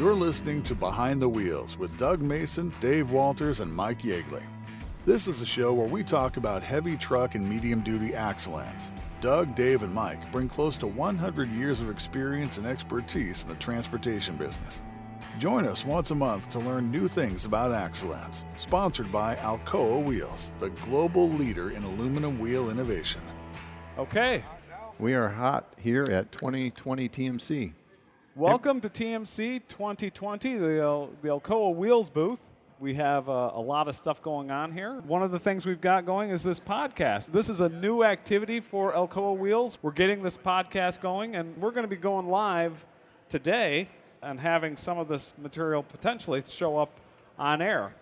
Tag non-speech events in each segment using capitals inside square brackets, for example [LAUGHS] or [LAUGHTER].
You're listening to Behind the Wheels with Doug Mason, Dave Walters, and Mike Yeagley. This is a show where we talk about heavy truck and medium duty axolans. Doug, Dave, and Mike bring close to 100 years of experience and expertise in the transportation business. Join us once a month to learn new things about axolans. Sponsored by Alcoa Wheels, the global leader in aluminum wheel innovation. Okay. We are hot here at 2020 TMC. Welcome to TMC 2020, the, uh, the Alcoa Wheels booth. We have uh, a lot of stuff going on here. One of the things we've got going is this podcast. This is a new activity for Alcoa Wheels. We're getting this podcast going, and we're going to be going live today and having some of this material potentially show up on air.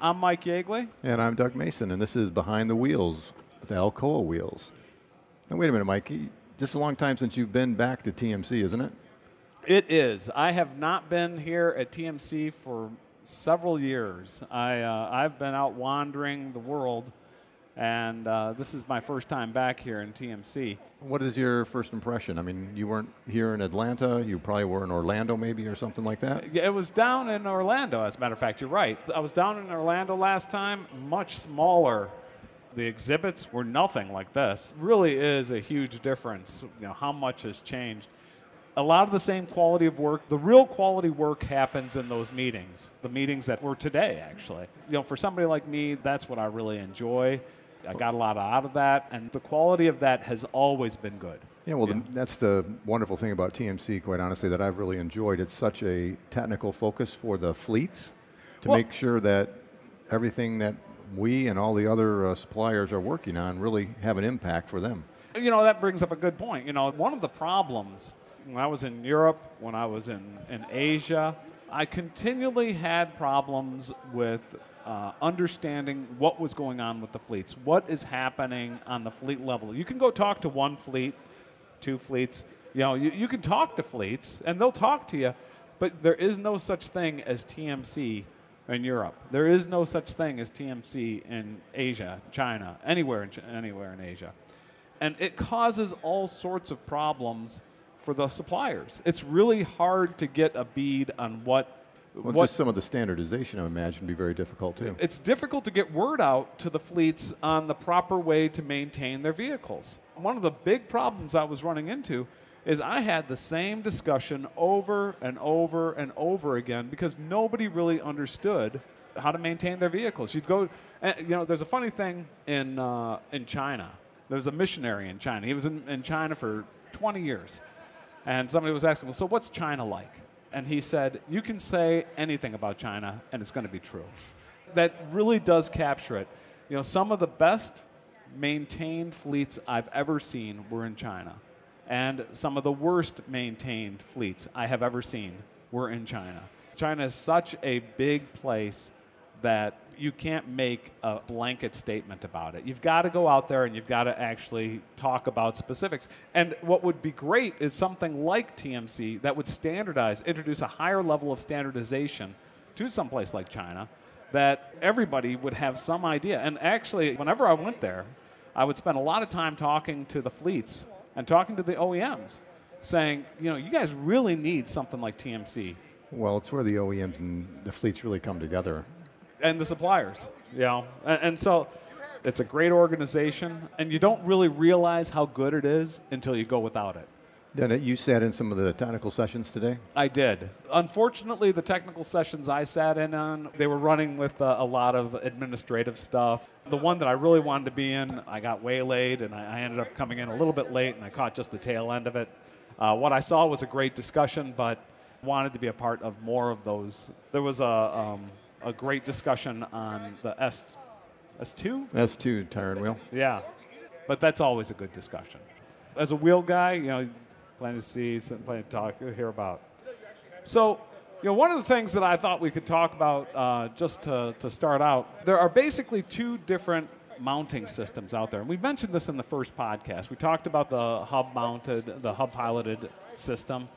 I'm Mike Yeagley. And I'm Doug Mason, and this is Behind the Wheels with Alcoa Wheels. Now, wait a minute, Mike. Just a long time since you've been back to TMC, isn't it? It is. I have not been here at TMC for several years. I, uh, I've been out wandering the world, and uh, this is my first time back here in TMC. What is your first impression? I mean, you weren't here in Atlanta. You probably were in Orlando, maybe, or something like that. Yeah, it was down in Orlando, as a matter of fact. You're right. I was down in Orlando last time, much smaller. The exhibits were nothing like this. Really is a huge difference. You know how much has changed a lot of the same quality of work. The real quality work happens in those meetings, the meetings that were today, actually. You know, for somebody like me, that's what I really enjoy. I got a lot out of that, and the quality of that has always been good. Yeah, well, yeah. The, that's the wonderful thing about TMC, quite honestly, that I've really enjoyed. It's such a technical focus for the fleets to well, make sure that everything that we and all the other uh, suppliers are working on really have an impact for them. You know, that brings up a good point. You know, one of the problems when I was in Europe, when I was in, in Asia, I continually had problems with uh, understanding what was going on with the fleets, what is happening on the fleet level. You can go talk to one fleet, two fleets. You know, you, you can talk to fleets, and they'll talk to you, but there is no such thing as TMC in Europe. There is no such thing as TMC in Asia, China, anywhere in, anywhere in Asia. And it causes all sorts of problems for the suppliers. It's really hard to get a bead on what. Well, what, just some of the standardization, I imagine, would be very difficult too. It's difficult to get word out to the fleets on the proper way to maintain their vehicles. One of the big problems I was running into is I had the same discussion over and over and over again because nobody really understood how to maintain their vehicles. You'd go, and, you know, there's a funny thing in uh, in China. There's a missionary in China. He was in, in China for 20 years and somebody was asking, well, so what's China like? And he said, you can say anything about China, and it's going to be true. that really does capture it. You know, some of the best maintained fleets I've ever seen were in China. And some of the worst maintained fleets I have ever seen were in China. China is such a big place that you can't make a blanket statement about it. You've got to go out there and you've got to actually talk about specifics. And what would be great is something like TMC that would standardize, introduce a higher level of standardization to some place like China that everybody would have some idea. And actually, whenever I went there, I would spend a lot of time talking to the fleets and talking to the OEMs, saying, you know, you guys really need something like TMC. Well, it's where the OEMs and the fleets really come together and the suppliers. You know, and, and so it's a great organization, and you don't really realize how good it is until you go without it. Did you sat in some of the technical sessions today? I did. Unfortunately, the technical sessions I sat in on, they were running with uh, a lot of administrative stuff. The one that I really wanted to be in, I got waylaid, and I, I ended up coming in a little bit late, and I caught just the tail end of it. Uh, what I saw was a great discussion, but wanted to be a part of more of those. There was a um, a great discussion on the S S2. S2 tire and wheel. Yeah, but that's always a good discussion. As a wheel guy, you know, plan to see, plan to talk, hear about. So, you know, one of the things that I thought we could talk about uh, just to, to start out, there are basically two different mounting systems out there. And we mentioned this in the first podcast. We talked about the hub mounted, the hub piloted system,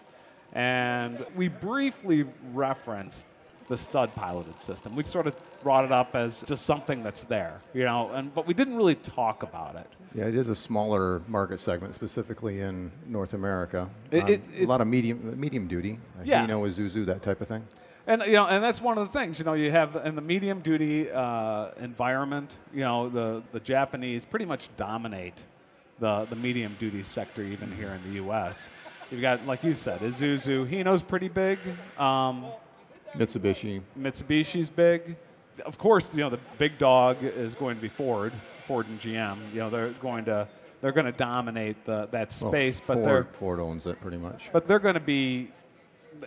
and we briefly referenced the stud piloted system. We sort of brought it up as just something that's there, you know, and but we didn't really talk about it. Yeah, it is a smaller market segment, specifically in North America. It- Um, it- a lot of medium medium duty, a Yeah. Hino, Isuzu, that type of thing. And you know, and that's one of the things. You know, you have in the medium duty uh, environment. You know, the the Japanese pretty much dominate the the medium duty sector, even here in the U.S. You've got, like you said, Isuzu. Hino's pretty big. Um, Mitsubishi. Mitsubishi's big. Of course, you know the big dog is going to be Ford, Ford and GM. You know they're going to they're going to dominate the, that well, space, but Ford, Ford owns it pretty much. but they're going to be,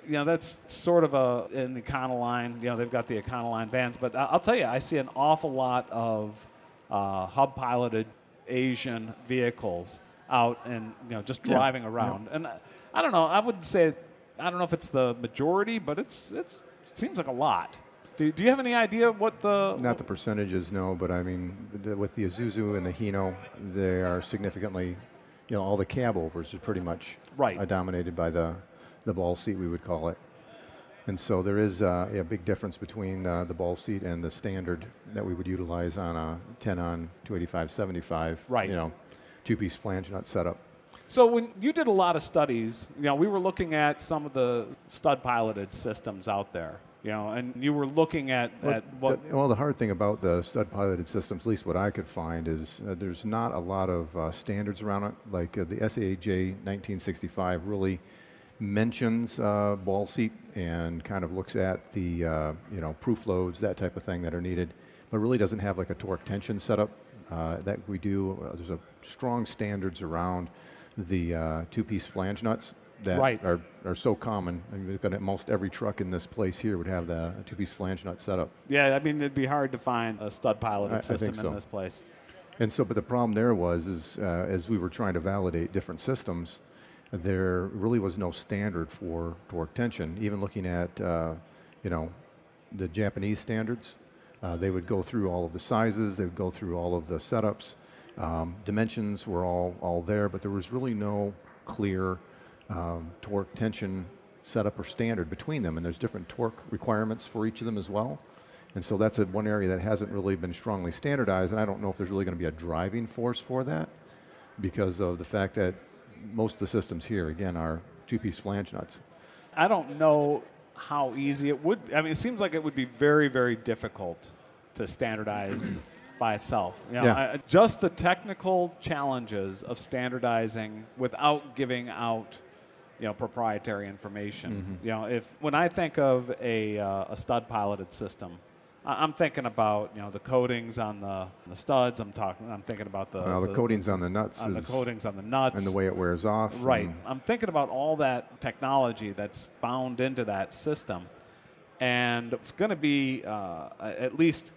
you know, that's sort of a an Econoline. You know, they've got the Econoline vans, but I'll tell you, I see an awful lot of uh, hub-piloted Asian vehicles out and you know just Yeah, driving around. And I, I don't know. I would say I don't know if it's the majority, but it's it's it seems like a lot. Do, do you have any idea what the Not the percentages, no, but I mean, the, with the Isuzu and the Hino, they are significantly, you know, all the cab overs are pretty much Right. uh, dominated by the, the ball seat, we would call it. And so there is uh, a big difference between uh, the ball seat and the standard that we would utilize on a 10 on 285 75, Right. you know, two piece flange nut setup. So when you did a lot of studies, you know, we were looking at some of the stud piloted systems out there, you know, and you were looking at, at what The- well, the hard thing about the stud piloted systems, at least what I could find, is uh, there's not a lot of uh, standards around it. Like uh, the SAJ 1965 really mentions uh, ball seat and kind of looks at the uh, you know proof loads, that type of thing that are needed, but really doesn't have like a torque tension setup uh, that we do. Uh, there's a strong standards around the uh, two-piece flange nuts that Right. are, are so common. I mean, almost every truck in this place here would have the two-piece flange nut setup. Yeah, I mean, it'd be hard to find a stud piloted I- I system think so. in this place. And so, but the problem there was, is uh, as we were trying to validate different systems, there really was no standard for torque tension. Even looking at, uh, you know, the Japanese standards, uh, they would go through all of the sizes, they would go through all of the setups. Um, dimensions were all, all there, but there was really no clear um, torque tension setup or standard between them. And there's different torque requirements for each of them as well. And so that's a, one area that hasn't really been strongly standardized, and I don't know if there's really going to be a driving force for that because of the fact that most of the systems here, again, are two-piece flange nuts. I don't know how easy it would. I mean, it seems like it would be very, very difficult to standardize by itself. You know, Yeah. I- just the technical challenges of standardizing without giving out, you know, proprietary information. You know, if when I think of a, uh, a stud piloted system. I- I'm thinking about you know the coatings on the, the studs. I'm talking. I'm thinking about the Well, the, coatings on the nuts on the coatings on the nuts and the way it wears off. Right. I'm thinking about all that technology that's bound into that system. And it's going to be, uh, at least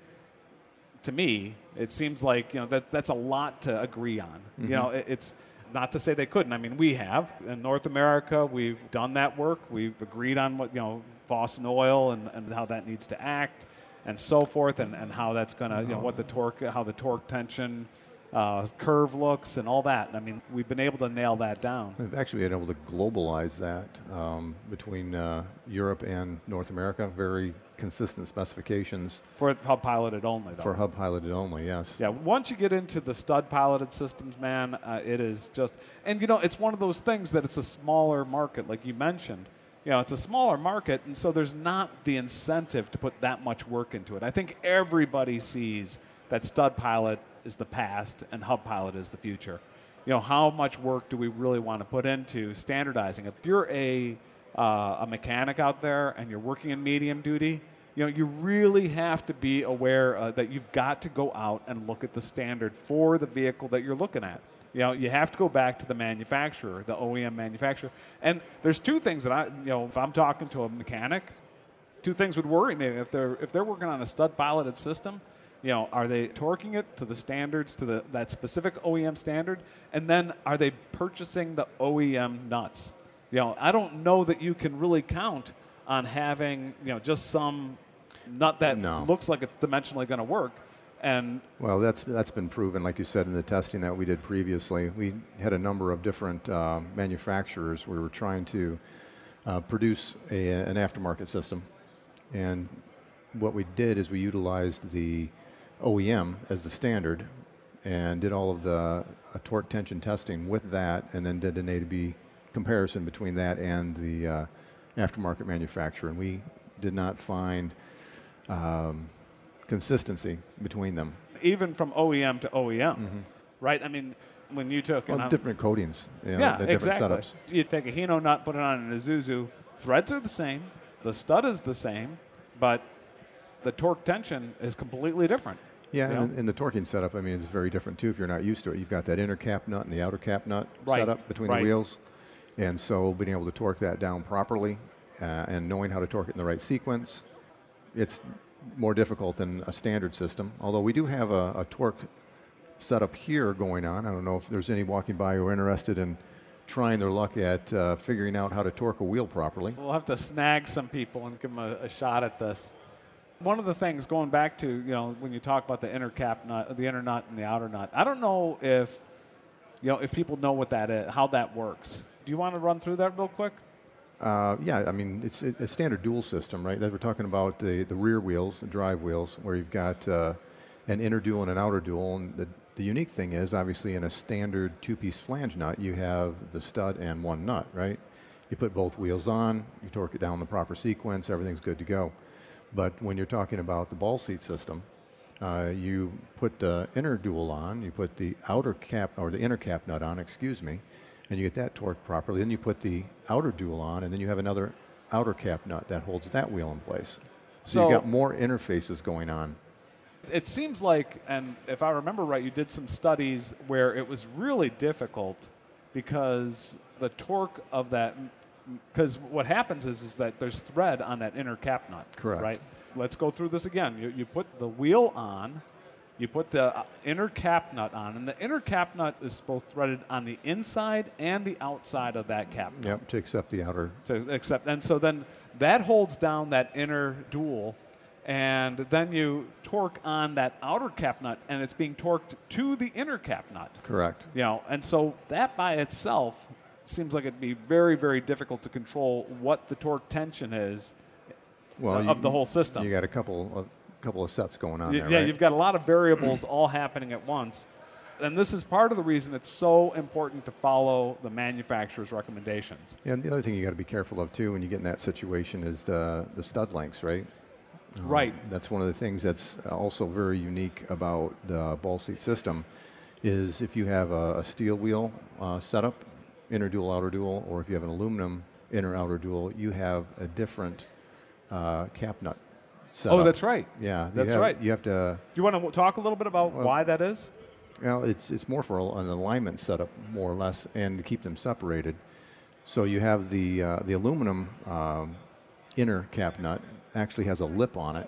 to me, it seems like, you know, that, that's a lot to agree on. You know, it, it's not to say they couldn't. I mean, we have. In North America, we've done that work. We've agreed on what, you know, Boston Oil and, and how that needs to act and so forth and, and how that's going to, you know, what the torque, how the torque tension uh, curve looks and all that. I mean, we've been able to nail that down. We've actually been able to globalize that um, between uh, Europe and North America. Very consistent specifications For hub piloted only, though. for hub piloted only. Yes. yeah, once you get into the stud piloted systems, man, uh, it is just, and you know, it's one of those things that it's a smaller market, like you mentioned. You know, it's a smaller market, and so there's not the incentive to put that much work into it. I think everybody sees that stud pilot is the past and hub pilot is the future. You know, how much work do we really want to put into standardizing? If you're a uh, a mechanic out there and you're working in medium duty, you know, you really have to be aware uh, that you've got to go out and look at the standard for the vehicle that you're looking at. You know, you have to go back to the manufacturer, the OEM manufacturer. And there's two things that I, you know, if I'm talking to a mechanic, two things would worry me if they're if they're working on a stud piloted system. You know, are they torquing it to the standards to the that specific OEM standard, and then are they purchasing the OEM nuts? You know, I don't know that you can really count on having you know just some nut that No. looks like it's dimensionally going to work, and Well, that's that's been proven, like you said, in the testing that we did previously. We had a number of different uh, manufacturers. We were trying to uh, produce a, an aftermarket system, And what we did is we utilized the OEM as the standard and did all of the uh, torque tension testing with that, and then did an A to B comparison between that and the uh, aftermarket manufacturer. And we did not find um, consistency between them. Even from OEM to OEM, right? I mean, when you took Well, different coatings, you know, yeah, the different exactly. setups. You take a Hino nut, put it on an Isuzu. Threads are the same, the stud is the same, but the torque tension is completely different. Yeah, you know? and, and the torquing setup, I mean, is very different too if you're not used to it. You've got that inner cap nut and the outer cap nut Right, set up between right. the wheels. And so being able to torque that down properly uh, and knowing how to torque it in the right sequence, it's more difficult than a standard system. Although we do have a, a torque setup here going on. I don't know if there's any walking by who are interested in trying their luck at uh, figuring out how to torque a wheel properly. We'll have to snag some people and give them a, a shot at this. One of the things going back to you know when you talk about the inner cap nut, the inner nut and the outer nut, I don't know if you know if people know what that is, how that works. Do you want to run through that real quick? Uh, yeah, I mean, it's a standard dual system, right? That we're talking about the, the rear wheels, the drive wheels, where you've got uh, an inner dual and an outer dual. And the, the unique thing is, obviously, in a standard two piece flange nut, you have the stud and one nut, right? You put both wheels on, you torque it down the proper sequence, everything's good to go. But when you're talking about the ball seat system, uh, you put the inner dual on, you put the outer cap or the inner cap nut on, excuse me, and you get that torqued properly. Then you put the outer dual on, and then you have another outer cap nut that holds that wheel in place. So, So- you've got more interfaces going on. It seems like, and if I remember right, you did some studies where it was really difficult because the torque of that. Because what happens is, is that there's thread on that inner cap nut. Correct. Right. Let's go through this again. You, you put the wheel on, you put the uh, inner cap nut on, and the inner cap nut is both threaded on the inside and the outside of that cap nut. Yep, to accept the outer. to accept and so then that holds down that inner dual and then you torque on that outer cap nut and it's being torqued to the inner cap nut Correct. you know and so that by itself seems like it'd be very very difficult to control what the torque tension is Well, of the whole system. You got a couple, a couple of sets going on Y- there. yeah right? you've got a lot of variables all happening at once and this is part of the reason it's so important to follow the manufacturer's recommendations Yeah, and the other thing you got to be careful of too when you get in that situation is the the stud lengths, right? Um, Right. That's one of the things that's also very unique about the ball seat system is if you have a, a steel wheel uh, setup, inner dual, outer dual, or if you have an aluminum inner outer dual, you have a different uh, cap nut setup. oh that's right Yeah, That's have- right. You have to. do you want to talk a little bit about Well- why that is Well, it's it's more for an alignment setup, more or less, and to keep them separated. So you have the uh, the aluminum um, inner cap nut actually has a lip on it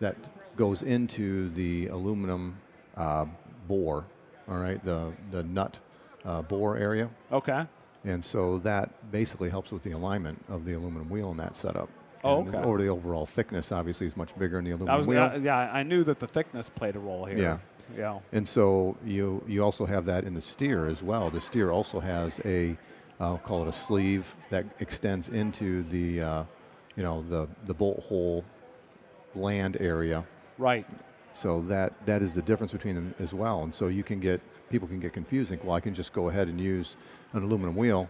that goes into the aluminum uh, bore. All right, the the nut uh, bore area, okay and so that basically helps with the alignment of the aluminum wheel in that setup. Oh, okay. Or the overall thickness, obviously, is much bigger in the aluminum I was, wheel. uh, yeah, I knew that the thickness played a role here. Yeah. Yeah. And so you you also have that in the steer as well. The steer also has a I'll call it a sleeve that extends into the uh, you know the the bolt hole land area. Right. So that that is the difference between them as well. And so you can get people can get confused. Think, well, I can just go ahead and use an aluminum wheel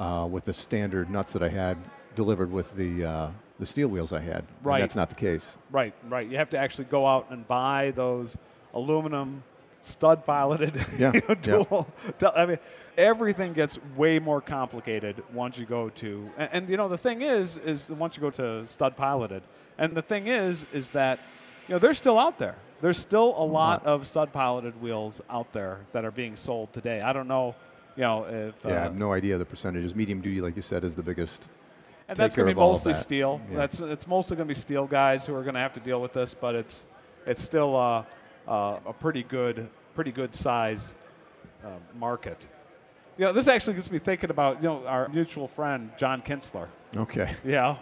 uh, with the standard nuts that I had delivered with the uh, the steel wheels I had. Right. that's not the case. Right. Right. You have to actually go out and buy those aluminum stud piloted. [LAUGHS] Yeah, you know, yeah. dual- du- I mean, everything gets way more complicated once you go to. And, and you know, the thing is, is once you go to stud piloted, and the thing is, is that you know they're still out there. There's still a lot lot. of stud piloted wheels out there that are being sold today. I don't know, you know, if Yeah, I uh, have no idea the percentages. Medium duty, like you said, is the biggest. And that's going to be of all of mostly steel. Yeah. That's it's mostly going to be steel guys who are going to have to deal with this, but it's it's still uh, uh, a pretty good pretty good size uh, market. You know, this actually gets me thinking about you know our mutual friend John Kinsler. Okay. Yeah,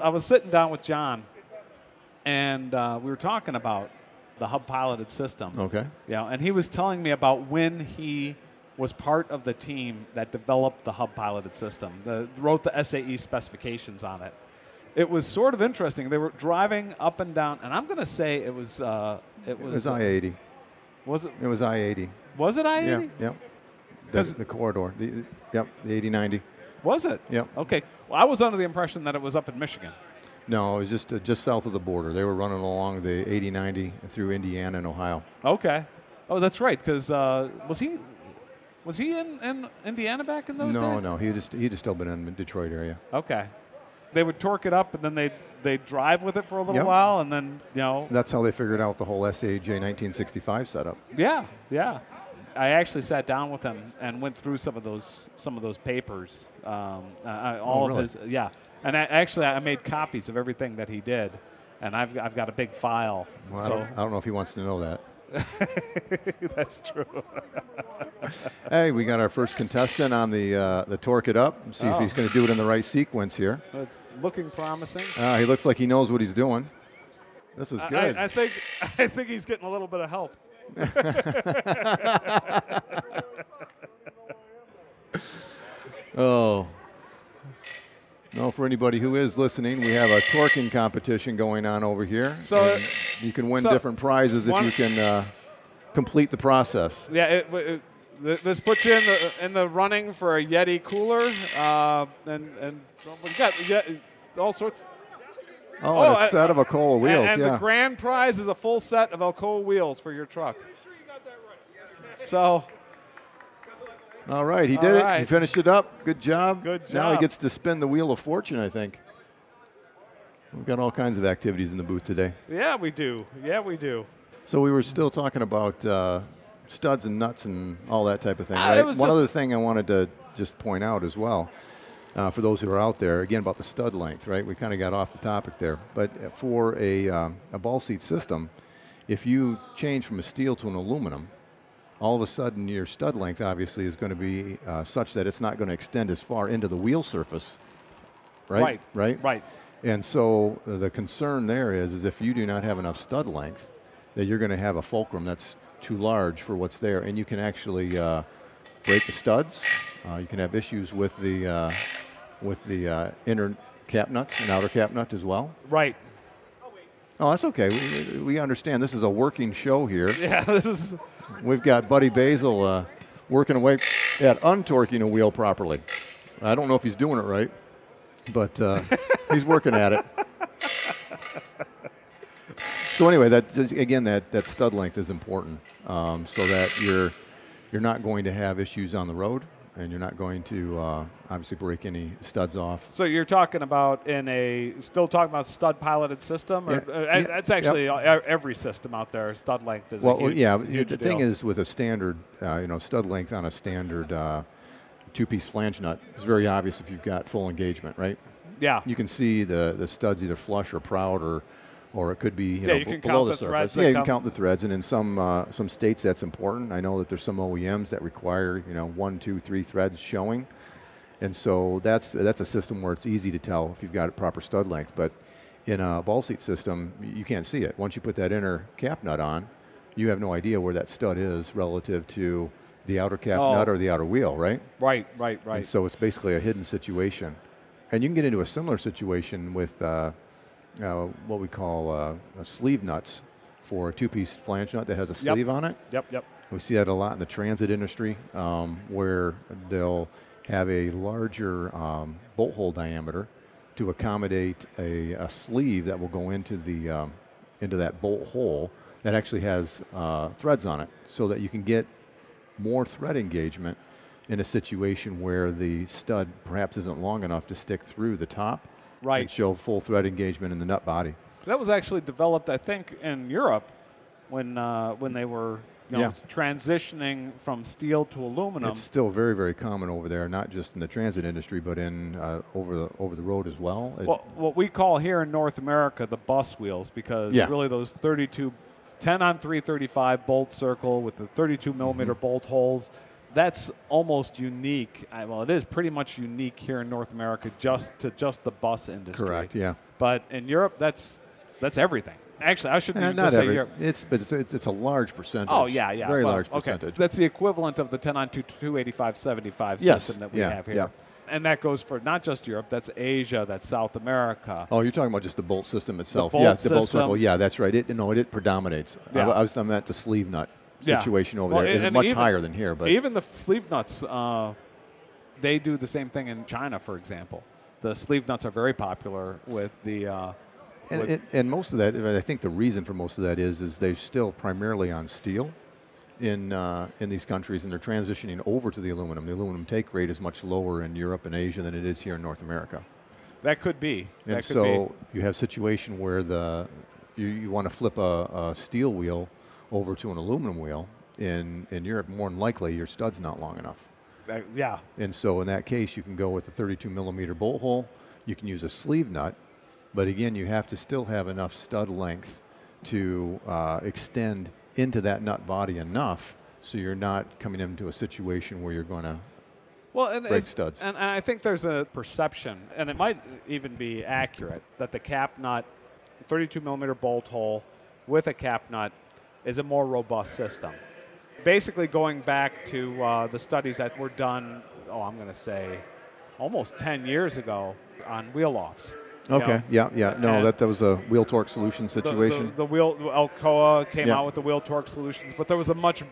I was sitting down with John, and uh, we were talking about the hub piloted system. Okay. Yeah, and he was telling me about when he was part of the team that developed the hub piloted system, the, wrote the SAE specifications on it. it was sort of interesting. They were driving up and down, and I'm going to say it was uh, it It was was I eighty. was it It was I eighty. was it I eighty? Yeah, yep. The, the corridor. The, yep, the eighty ninety. Was it? Yep. Okay. Well, I was under the impression that it was up in Michigan. No, it was just uh, just south of the border. They were running along the 80-90 through Indiana and Ohio. Okay. Oh, that's right. Because uh, was he was he in, in Indiana back in those no, days? no, no. he just he just still been in the Detroit area. Okay. They would torque it up, and then they they drive with it for a little Yep. while, and then you know, That's how they figured out the whole SAJ 1965 setup. yeah, yeah. I actually sat down with him and went through some of those some of those papers. Um, uh, all Oh, really? of his, yeah. And I, actually, I made copies of everything that he did, and I've I've got a big file. Well, I, don't, I don't know if he wants to know that. [LAUGHS] that's true. [LAUGHS] Hey, we got our first contestant on the uh, the torque it up. See if Oh. he's going to do it in the right sequence here. It's looking promising. Uh, he looks like he knows what he's doing. This is I- good. I, I think [LAUGHS] I think he's getting a little bit of help. oh. No, for anybody who is listening, we have a torquing competition going on over here. So, and you can win so different prizes if you can uh, complete the process. Yeah, it, it, this puts you in the in the running for a Yeti cooler, uh, and and we got yeah, all sorts. Oh, Oh, a I- set of Alcoa wheels. and, and yeah. the grand prize is a full set of Alcoa wheels for your truck. So All right, he did it. He finished it up. Good job. Good job. Now he gets to spin the wheel of fortune, I think. We've got all kinds of activities in the booth today. yeah, we do. Yeah, we do. So we were still talking about uh, studs and nuts and all that type of thing, Uh, right? One other thing I wanted to just point out as well, uh, for those who are out there, again about the stud length, right? We kind of got off the topic there, but for a um, a ball seat system, if you change from a steel to an aluminum, all of a sudden your stud length obviously is going to be uh, such that it's not going to extend as far into the wheel surface, right? Right. Right. Right. And so uh, the concern there is, is if you do not have enough stud length, that you're going to have a fulcrum that's too large for what's there, and you can actually uh, break the studs. Uh, you can have issues with the uh, with the uh, inner cap nuts and outer cap nut as well. Right. Oh, that's okay. We, we understand this is a working show here. [LAUGHS] Yeah. This is. We've got Buddy Basil uh, working away at untorquing a wheel properly. I don't know if he's doing it right, but uh, [LAUGHS] he's working at it. So anyway, that again, that, that stud length is important, um, so that you're you're not going to have issues on the road, and you're not going to uh, obviously break any studs off. So you're talking about in a still talking about stud piloted system, or Yeah, uh, yeah, that's actually e- every system out there. Stud length is a Well, huge, yeah. the thing is, with a standard, uh, you know, stud length on a standard uh, two-piece flange nut, it's very obvious if you've got full engagement, right? yeah, You can see the, the studs either flush or proud or or it could be you Yeah, know, you b- can below count the, the surface. threads Yeah, you can count the threads, and in some uh, some states that's important. I know that there's some OEMs that require you know one, two, three threads showing, and so that's that's a system where it's easy to tell if you've got a proper stud length. But in a ball seat system, you can't see it. Once you put that inner cap nut on, you have no idea where that stud is relative to the outer cap Oh. nut or the outer wheel, right? right, right, And right. so it's basically a hidden situation. And you can get into a similar situation with uh, uh, what we call uh, sleeve nuts for a two-piece flange nut that has a Yep. sleeve on it. Yep, yep. We see that a lot in the transit industry, um, where they'll have a larger um, bolt hole diameter to accommodate a, a sleeve that will go into the um, into that bolt hole that actually has uh, threads on it, so that you can get more thread engagement in a situation where the stud perhaps isn't long enough to stick through the top and Right. show full thread engagement in the nut body. That was actually developed, I think, in Europe when uh, when they were you know, Yeah. transitioning from steel to aluminum. It's still very, very common over there, not just in the transit industry, but in uh, over the over the road as well. It- Well, what we call here in North America the bus wheels, because Yeah. really those 32, 10 on 335 bolt circle with the 32 millimeter Mm-hmm. bolt holes, that's almost unique. Well, it is pretty much unique here in North America, just to just the bus industry. correct. Yeah. But in Europe, that's that's everything. Actually, I shouldn't Eh, just say every. Europe. It's but it's, it's, a large percentage. Oh yeah, yeah, Very well, large okay. percentage. That's the equivalent of the 10 on 2, 285 75 Yes, system that we yeah, have here. yeah. And that goes for not just Europe, that's Asia, that's South America. Oh, you're talking about just the bolt system itself. bolt yeah, the bolt system. circle. Yeah, that's right. It no, it, it predominates. Yeah. I was talking about the sleeve nut Yeah. situation over Well, there. It's much even- higher than here, but Even the sleeve nuts, uh, they do the same thing in China, for example. The sleeve nuts are very popular with the. Uh, And, with- and, and most of that, I think the reason for most of that is, is they're still primarily on steel in uh, in these countries, and they're transitioning over to the aluminum. The aluminum take rate is much lower in Europe and Asia than it is here in North America. that could be. And that could so you have a situation where the you, you want to flip a, a steel wheel over to an aluminum wheel in in Europe. More than likely, your stud's not long enough. That- yeah. And so in that case, you can go with a 32 millimeter bolt hole. You can use a sleeve nut, but again, you have to still have enough stud length to uh, extend into that nut body enough so you're not coming into a situation where you're going to. Well, and, Break studs. and I think there's a perception, and it might even be accurate, that the cap nut, 32 millimeter bolt hole with a cap nut, is a more robust system. Basically, going back to uh, the studies that were done, oh, I'm going to say almost 10 years ago on wheel offs. Okay. know. Yeah. Yeah. No, And- that that was a wheel torque solution The- the- situation. The, wheel Alcoa came Yeah. out with the wheel torque solutions, but there was a much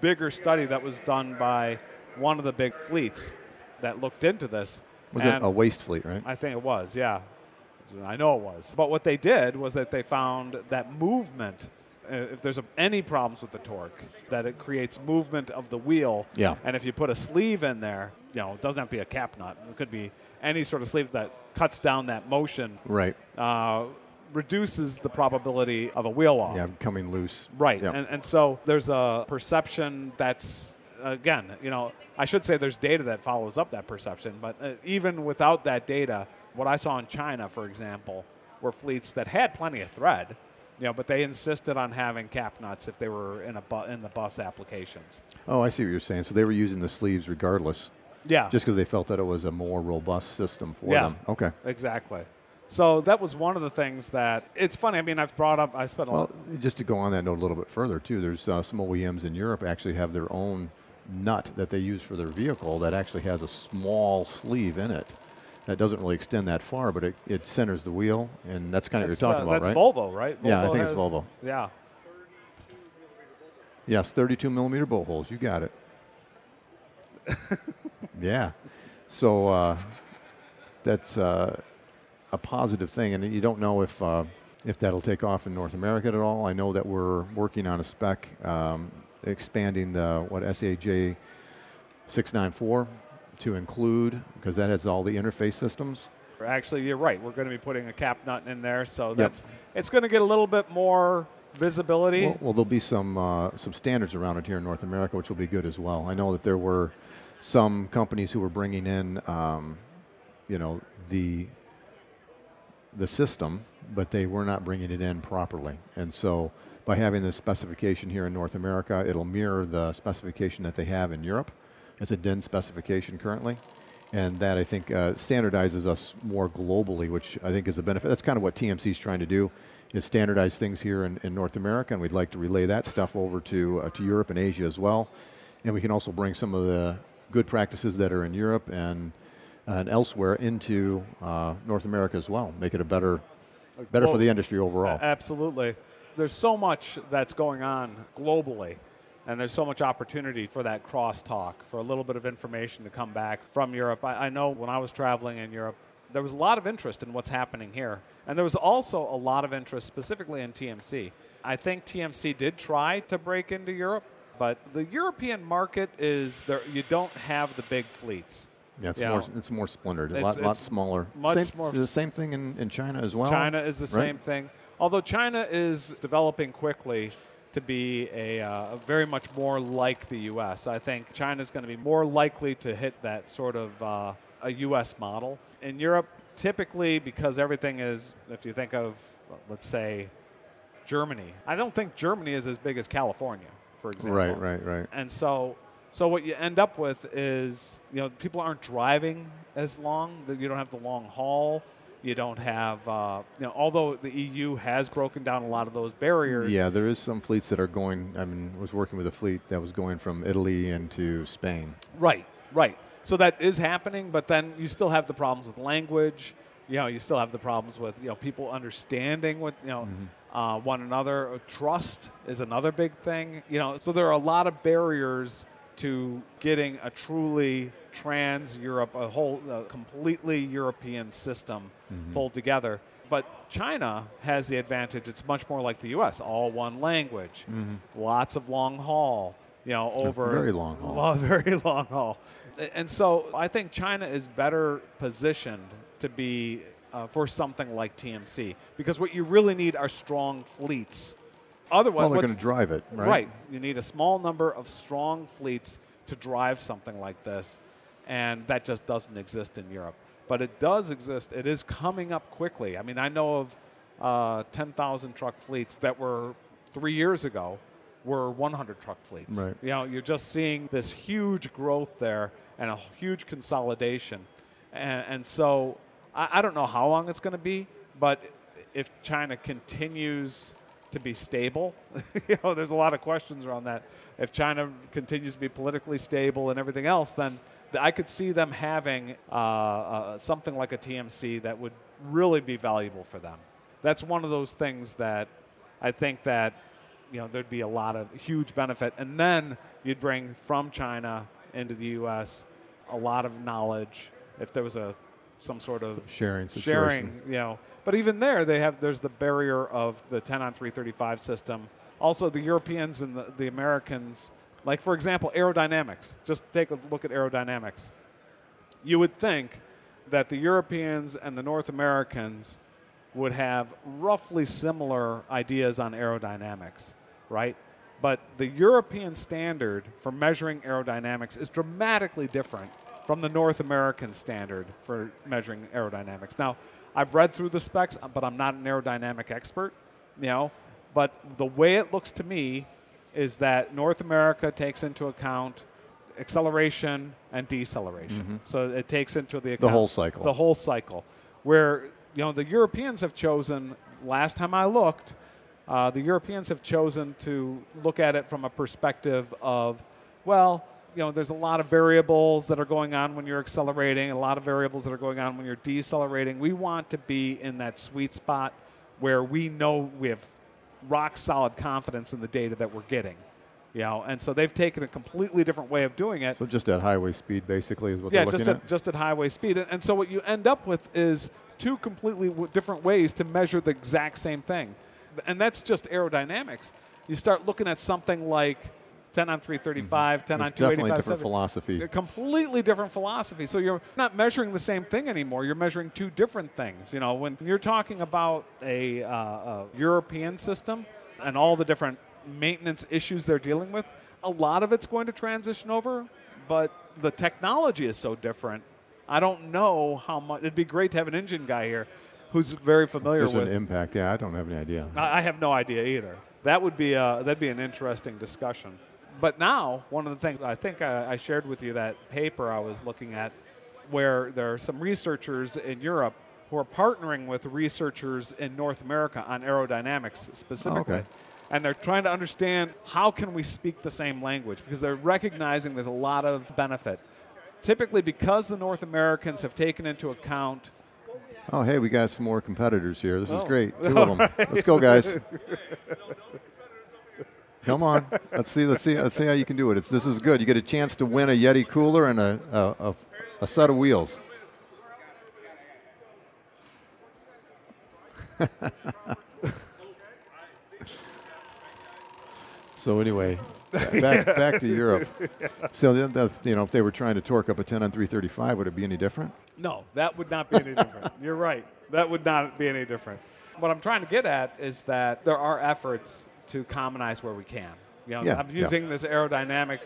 bigger study that was done by one of the big fleets that looked into this. was it a waste fleet, right? I think it was, yeah. I know it was. But what they did was that they found that movement. Uh, If there's a, any problems with the torque, that it creates movement of the wheel. Yeah. And if you put a sleeve in there, you know, it doesn't have to be a cap nut. It could be any sort of sleeve that cuts down that motion right. uh, reduces the probability of a wheel off. Yeah, coming loose. Right. Yeah. And, and so there's a perception that's, again, you know, I should say there's data that follows up that perception, but uh, even without that data, what I saw in China, for example, were fleets that had plenty of thread, you know, but they insisted on having cap nuts if they were in, a bu- in the bus applications. oh, I see what you're saying. So they were using the sleeves regardless, Yeah. just because they felt that it was a more robust system for Yeah. them. Okay. exactly. So that was one of the things that it's funny. I mean, I've brought up. I spent a lot. Well, just to go on that note a little bit further, too, there's uh, some OEMs in Europe actually have their own nut that they use for their vehicle that actually has a small sleeve in it. That doesn't really extend that far, but it, it centers the wheel, and that's kind of what you're talking uh, about, that's right? Volvo, right? Yeah, I think it's Volvo. Yeah. Yes, 32 millimeter bolt holes. You got it. [LAUGHS] yeah. So uh, that's uh, a positive thing, and you don't know if uh, if that'll take off in North America at all. I know that we're working on a spec um, expanding the what SAJ 694 to include because that has all the interface systems. Actually, you're right. We're going to be putting a cap nut in there, so that's it's going to get a little bit more visibility. Well, well, there'll be some uh, some standards around it here in North America, which will be good as well. I know that there were some companies who were bringing in, um, you know, the the system, but they were not bringing it in properly. And so, by having this specification here in North America, it'll mirror the specification that they have in Europe. It's a DIN specification currently. And that I think uh, standardizes us more globally, which I think is a benefit. That's kind of what TMC is trying to do, is standardize things here in, in North America, and we'd like to relay that stuff over to uh, to Europe and Asia as well. And we can also bring some of the good practices that are in Europe and and elsewhere into uh, North America as well. Make it a better better Well, for the industry overall. Absolutely. There's so much that's going on globally, and there's so much opportunity for that crosstalk, for a little bit of information to come back from Europe. I, I know when I was traveling in Europe, there was a lot of interest in what's happening here, and there was also a lot of interest specifically in TMC. I think TMC did try to break into Europe, but the European market is there. You don't have the big fleets. yeah, it's you more know, it's more splintered, a lot, lot smaller. much same, more- the same thing in, in China as well. China is the right? same thing. Although China is developing quickly to be a uh, very much more like the U.S. I think China is going to be more likely to hit that sort of uh, a U.S. model. In Europe, typically because everything is, if you think of, let's say, Germany, I don't think Germany is as big as California, for example. Right, right, right. And so, so what you end up with is, you know, people aren't driving as long. that You don't have the long haul. You don't have, uh, you know, although the EU has broken down a lot of those barriers. Yeah, there is some fleets that are going. I mean, I was working with a fleet that was going from Italy into Spain. Right, right. So that is happening, but then you still have the problems with language. You know, you still have the problems with you know people understanding what you know uh, one another. Trust is another big thing. You know, so there are a lot of barriers to getting a truly trans Europe, a whole a completely European system pulled together. But China has the advantage. It's much more like the U.S. All one language, lots of long haul. You know, over very long haul. [LAUGHS] Well, very long haul. And so I think China is better positioned to be uh, for something like TMC because what you really need are strong fleets. Otherwise, Well, they're going to drive it, right? Right. You need a small number of strong fleets to drive something like this, and that just doesn't exist in Europe. But it does exist. It is coming up quickly. I mean, I know of uh, 10,000 truck fleets that were three years ago were 100 truck fleets. Right. You know, you're just seeing this huge growth there and a huge consolidation. And, and so I, I don't know how long it's going to be, but if China continues to be stable, [LAUGHS] you know, there's a lot of questions around that. If China continues to be politically stable and everything else, then I could see them having uh, uh, something like a TMC that would really be valuable for them. That's one of those things that I think that you know there'd be a lot of huge benefit, and then you'd bring from China into the U.S. a lot of knowledge. If there was a some sort of Sharing situation. sharing, you know. But even there, they have there's the barrier of the 10 on 335 system. Also, the Europeans and the, the Americans, like for example, aerodynamics. Just take a look at aerodynamics. You would think that the Europeans and the North Americans would have roughly similar ideas on aerodynamics, right? But the European standard for measuring aerodynamics is dramatically different from the North American standard for measuring aerodynamics. Now, I've read through the specs, but I'm not an aerodynamic expert, you know. But the way it looks to me is that North America takes into account acceleration and deceleration. So it takes into the account whole cycle. The whole cycle. Where you know the Europeans have chosen. Last time I looked, uh, the Europeans have chosen to look at it from a perspective of, well, you know, there's a lot of variables that are going on when you're accelerating, a lot of variables that are going on when you're decelerating. We want to be in that sweet spot where we know we have rock solid confidence in the data that we're getting. You know, and so they've taken a completely different way of doing it So just at highway speed, basically, is what yeah, they're looking just at, at. just at highway speed. And, and so what you end up with is two completely w- different ways to measure the exact same thing. And that's just aerodynamics. You start looking at something like 10 on 335, 10 on There's definitely 285. different 70. philosophy. A completely different philosophy. So you're not measuring the same thing anymore. You're measuring two different things. You know, when you're talking about a, uh, a European system and all the different maintenance issues they're dealing with, a lot of it's going to transition over, but the technology is so different. I don't know how much. It'd be great to have an engine guy here who's very familiar There's with. an impact. Yeah, I don't have any idea. I I have no idea either. That would be a, that'd be an interesting discussion. But now, one of the things I think I, I shared with you that paper I was looking at, where there are some researchers in Europe who are partnering with researchers in North America on aerodynamics specifically. okay. And they're trying to understand how can we speak the same language because they're recognizing there's a lot of benefit. Typically, because the North Americans have taken into account Oh, hey, we got some more competitors here. This is Oh. great. Two of [LAUGHS] them. Let's go, guys. [LAUGHS] Come on. Let's see. Let's see. Let's see how you can do it. It's this is good. You get a chance to win a Yeti cooler and a a, a, a set of wheels. [LAUGHS] so anyway, back back to Europe. [LAUGHS] So then, the, you know, if they were trying to torque up a 10 on 335, would it be any different? No, that would not be any different. [LAUGHS] You're right. That would not be any different. What I'm trying to get at is that there are efforts to commonize where we can. You know, Yeah, I'm yeah. using this aerodynamic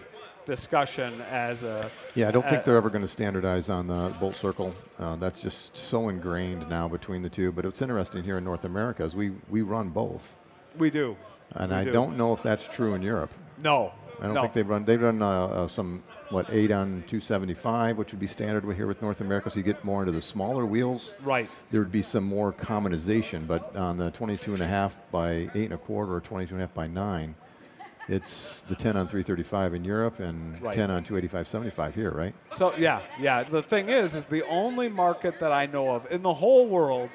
discussion as a Yeah, I don't uh, think they're ever going to standardize on the bolt circle. Uh, that's just so ingrained now between the two. But it's interesting here in North America is we, we run both, we do. and We I do. don't know if that's true in Europe. No, I don't no. think they run. They run uh, uh, some what eight on 275, which would be standard here with North America. So you get more into the smaller wheels. right. There would be some more commonization, but on the 22 and a half by eight and a quarter or 22 and a half by nine, it's the 10 on 335 in Europe and Right. 10 on 285-75 here, right? So yeah, yeah. The thing is, is the only market that I know of in the whole world,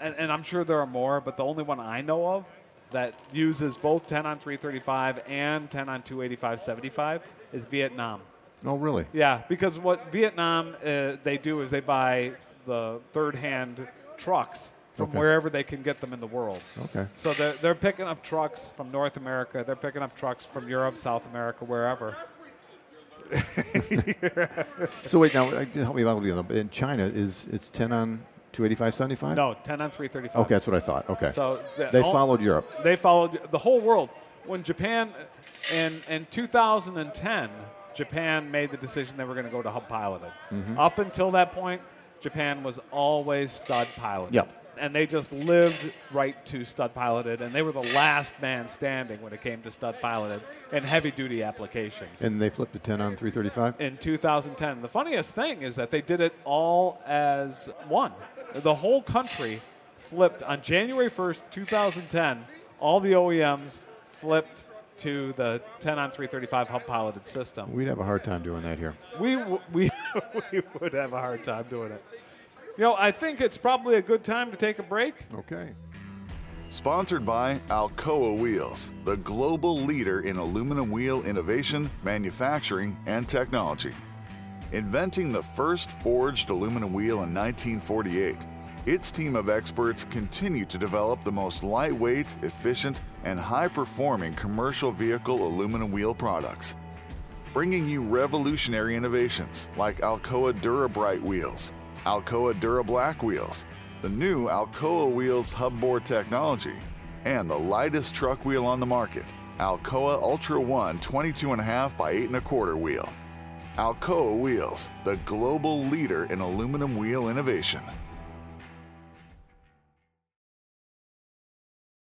and, and I'm sure there are more, but the only one I know of that uses both 10 on 335 and 10 on 285-75 is Vietnam. Oh, really? Yeah, because what Vietnam uh, they do is they buy the third-hand trucks from Okay. wherever they can get them in the world. Okay. So they're, they're picking up trucks from North America. They're picking up trucks from Europe, South America, wherever. [LAUGHS] So wait, now help me out. with the- In China, is it's 10 on 285-75? No, 10 on 335. Okay, that's what I thought. Okay. So the- they all- followed Europe. They followed the whole world. When Japan, in in 2010, Japan made the decision they were going to go to hub piloted. Mm-hmm. Up until that point, Japan was always stud piloted. Yep. And they just lived right to stud piloted, and they were the last man standing when it came to stud piloted in heavy duty applications. And they flipped to 10 on 335? in 2010. The funniest thing is that they did it all as one. The whole country flipped on January 1st, 2010. All the OEMs flipped to the 10 on 335 hub piloted system. We'd have a hard time doing that here. We, w- we, [LAUGHS] we would have a hard time doing it. You know, I think it's probably a good time to take a break. Okay. Sponsored by Alcoa Wheels, the global leader in aluminum wheel innovation, manufacturing, and technology. Inventing the first forged aluminum wheel in 1948, its team of experts continue to develop the most lightweight, efficient, and high performing commercial vehicle aluminum wheel products. Bringing you revolutionary innovations like Alcoa Dura-Bright wheels, Alcoa DuraBlack wheels, the new Alcoa Wheels hubboard technology, and the lightest truck wheel on the market, Alcoa Ultra One 22.5 by 8.25 wheel. Alcoa Wheels, the global leader in aluminum wheel innovation.